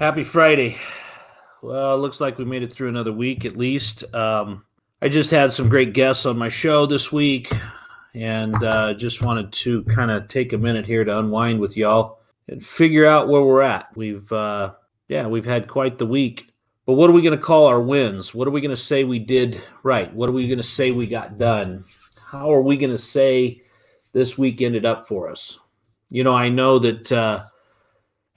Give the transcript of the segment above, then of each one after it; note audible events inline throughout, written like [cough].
Happy Friday. Well, looks like we made it through another week at least. Um, I just had some great guests on my show this week and uh, just wanted to kind of take a minute here to unwind with y'all and figure out where we're at. We've, uh, yeah, we've had quite the week. But what are we going to call our wins? What are we going to say we did right? What are we going to say we got done? How are we going to say this week ended up for us? You know, I know that. Uh,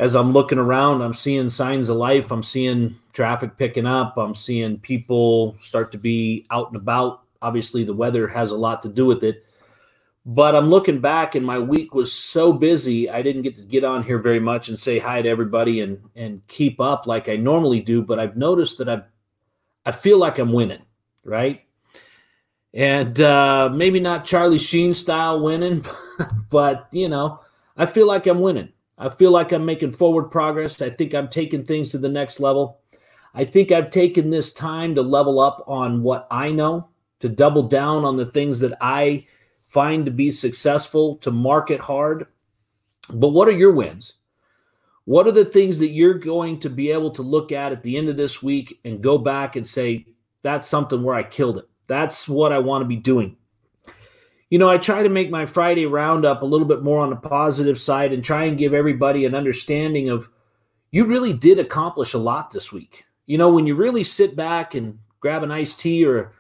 as I'm looking around, I'm seeing signs of life. I'm seeing traffic picking up. I'm seeing people start to be out and about. Obviously, the weather has a lot to do with it. But I'm looking back, and my week was so busy, I didn't get to get on here very much and say hi to everybody and and keep up like I normally do. But I've noticed that I I feel like I'm winning, right? And uh, maybe not Charlie Sheen style winning, [laughs] but you know, I feel like I'm winning. I feel like I'm making forward progress. I think I'm taking things to the next level. I think I've taken this time to level up on what I know, to double down on the things that I find to be successful, to market hard. But what are your wins? What are the things that you're going to be able to look at at the end of this week and go back and say, that's something where I killed it? That's what I want to be doing you know, I try to make my Friday roundup a little bit more on the positive side and try and give everybody an understanding of you really did accomplish a lot this week. You know, when you really sit back and grab an iced tea or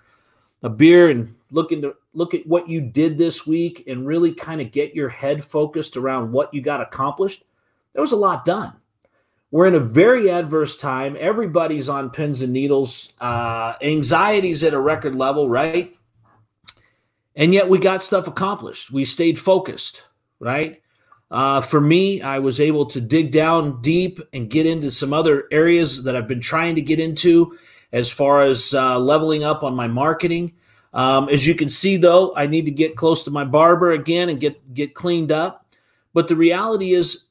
a beer and look into look at what you did this week and really kind of get your head focused around what you got accomplished, there was a lot done. We're in a very adverse time. Everybody's on pins and needles. Uh, anxiety's at a record level, right? And yet we got stuff accomplished. We stayed focused, right? Uh, for me, I was able to dig down deep and get into some other areas that I've been trying to get into as far as uh, leveling up on my marketing. Um, as you can see, though, I need to get close to my barber again and get get cleaned up. But the reality is,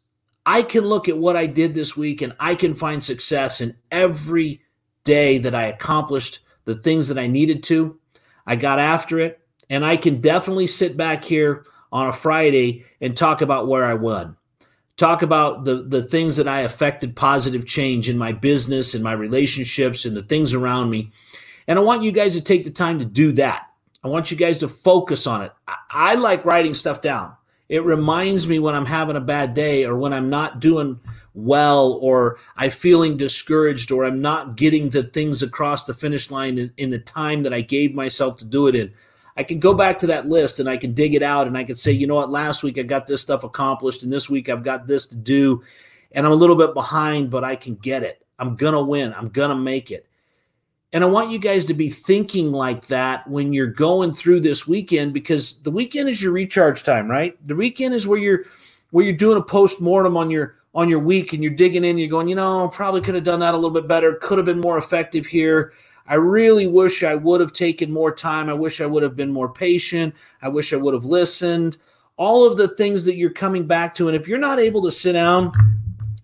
I can look at what I did this week and I can find success in every day that I accomplished the things that I needed to. I got after it. And I can definitely sit back here on a Friday and talk about where I won. Talk about the, the things that I affected positive change in my business and my relationships and the things around me. And I want you guys to take the time to do that. I want you guys to focus on it. I, I like writing stuff down. It reminds me when I'm having a bad day or when I'm not doing well or I'm feeling discouraged or I'm not getting the things across the finish line in, in the time that I gave myself to do it in. I can go back to that list and I can dig it out and I can say, you know what, last week I got this stuff accomplished and this week I've got this to do and I'm a little bit behind, but I can get it. I'm going to win. I'm going to make it. And I want you guys to be thinking like that when you're going through this weekend because the weekend is your recharge time, right? The weekend is where you're where you're doing a post mortem on your on your week and you're digging in, you're going, you know, I probably could have done that a little bit better, could have been more effective here. I really wish I would have taken more time. I wish I would have been more patient. I wish I would have listened. All of the things that you're coming back to. And if you're not able to sit down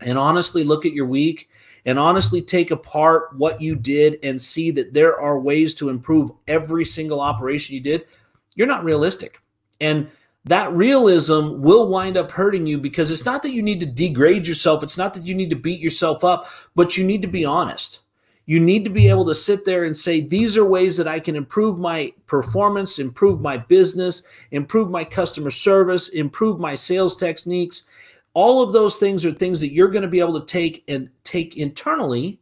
and honestly look at your week and honestly take apart what you did and see that there are ways to improve every single operation you did, you're not realistic. And that realism will wind up hurting you because it's not that you need to degrade yourself. It's not that you need to beat yourself up, but you need to be honest. You need to be able to sit there and say, these are ways that I can improve my performance, improve my business, improve my customer service, improve my sales techniques. All of those things are things that you're going to be able to take and take internally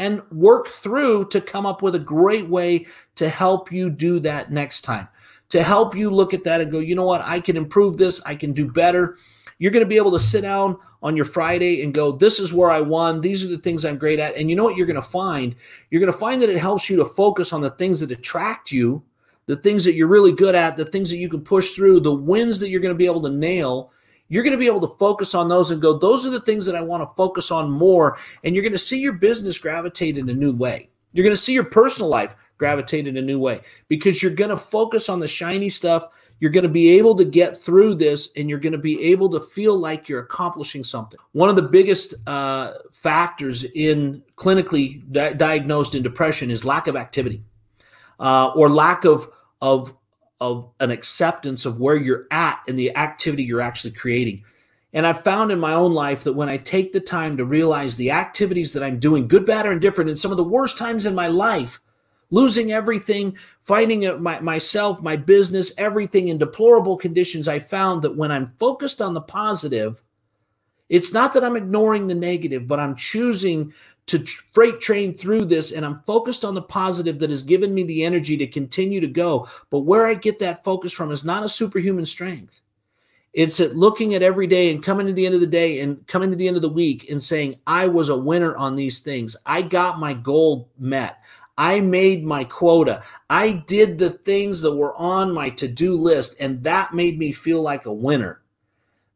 and work through to come up with a great way to help you do that next time. To help you look at that and go, you know what, I can improve this, I can do better. You're going to be able to sit down on your Friday and go, this is where I won. These are the things I'm great at. And you know what you're going to find? You're going to find that it helps you to focus on the things that attract you, the things that you're really good at, the things that you can push through, the wins that you're going to be able to nail. You're going to be able to focus on those and go, those are the things that I want to focus on more. And you're going to see your business gravitate in a new way. You're going to see your personal life gravitate in a new way because you're going to focus on the shiny stuff you're going to be able to get through this and you're going to be able to feel like you're accomplishing something. One of the biggest uh, factors in clinically di- diagnosed in depression is lack of activity uh, or lack of, of, of an acceptance of where you're at and the activity you're actually creating. And I've found in my own life that when I take the time to realize the activities that I'm doing, good, bad, or indifferent, in some of the worst times in my life, losing everything, fighting my, myself, my business, everything in deplorable conditions, I found that when I'm focused on the positive, it's not that I'm ignoring the negative, but I'm choosing to freight train through this and I'm focused on the positive that has given me the energy to continue to go. But where I get that focus from is not a superhuman strength. It's at looking at every day and coming to the end of the day and coming to the end of the week and saying, I was a winner on these things. I got my goal met. I made my quota. I did the things that were on my to do list, and that made me feel like a winner.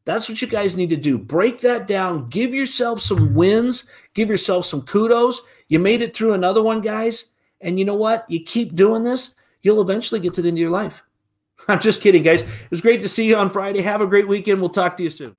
That's what you guys need to do. Break that down. Give yourself some wins. Give yourself some kudos. You made it through another one, guys. And you know what? You keep doing this, you'll eventually get to the end of your life. [laughs] I'm just kidding, guys. It was great to see you on Friday. Have a great weekend. We'll talk to you soon.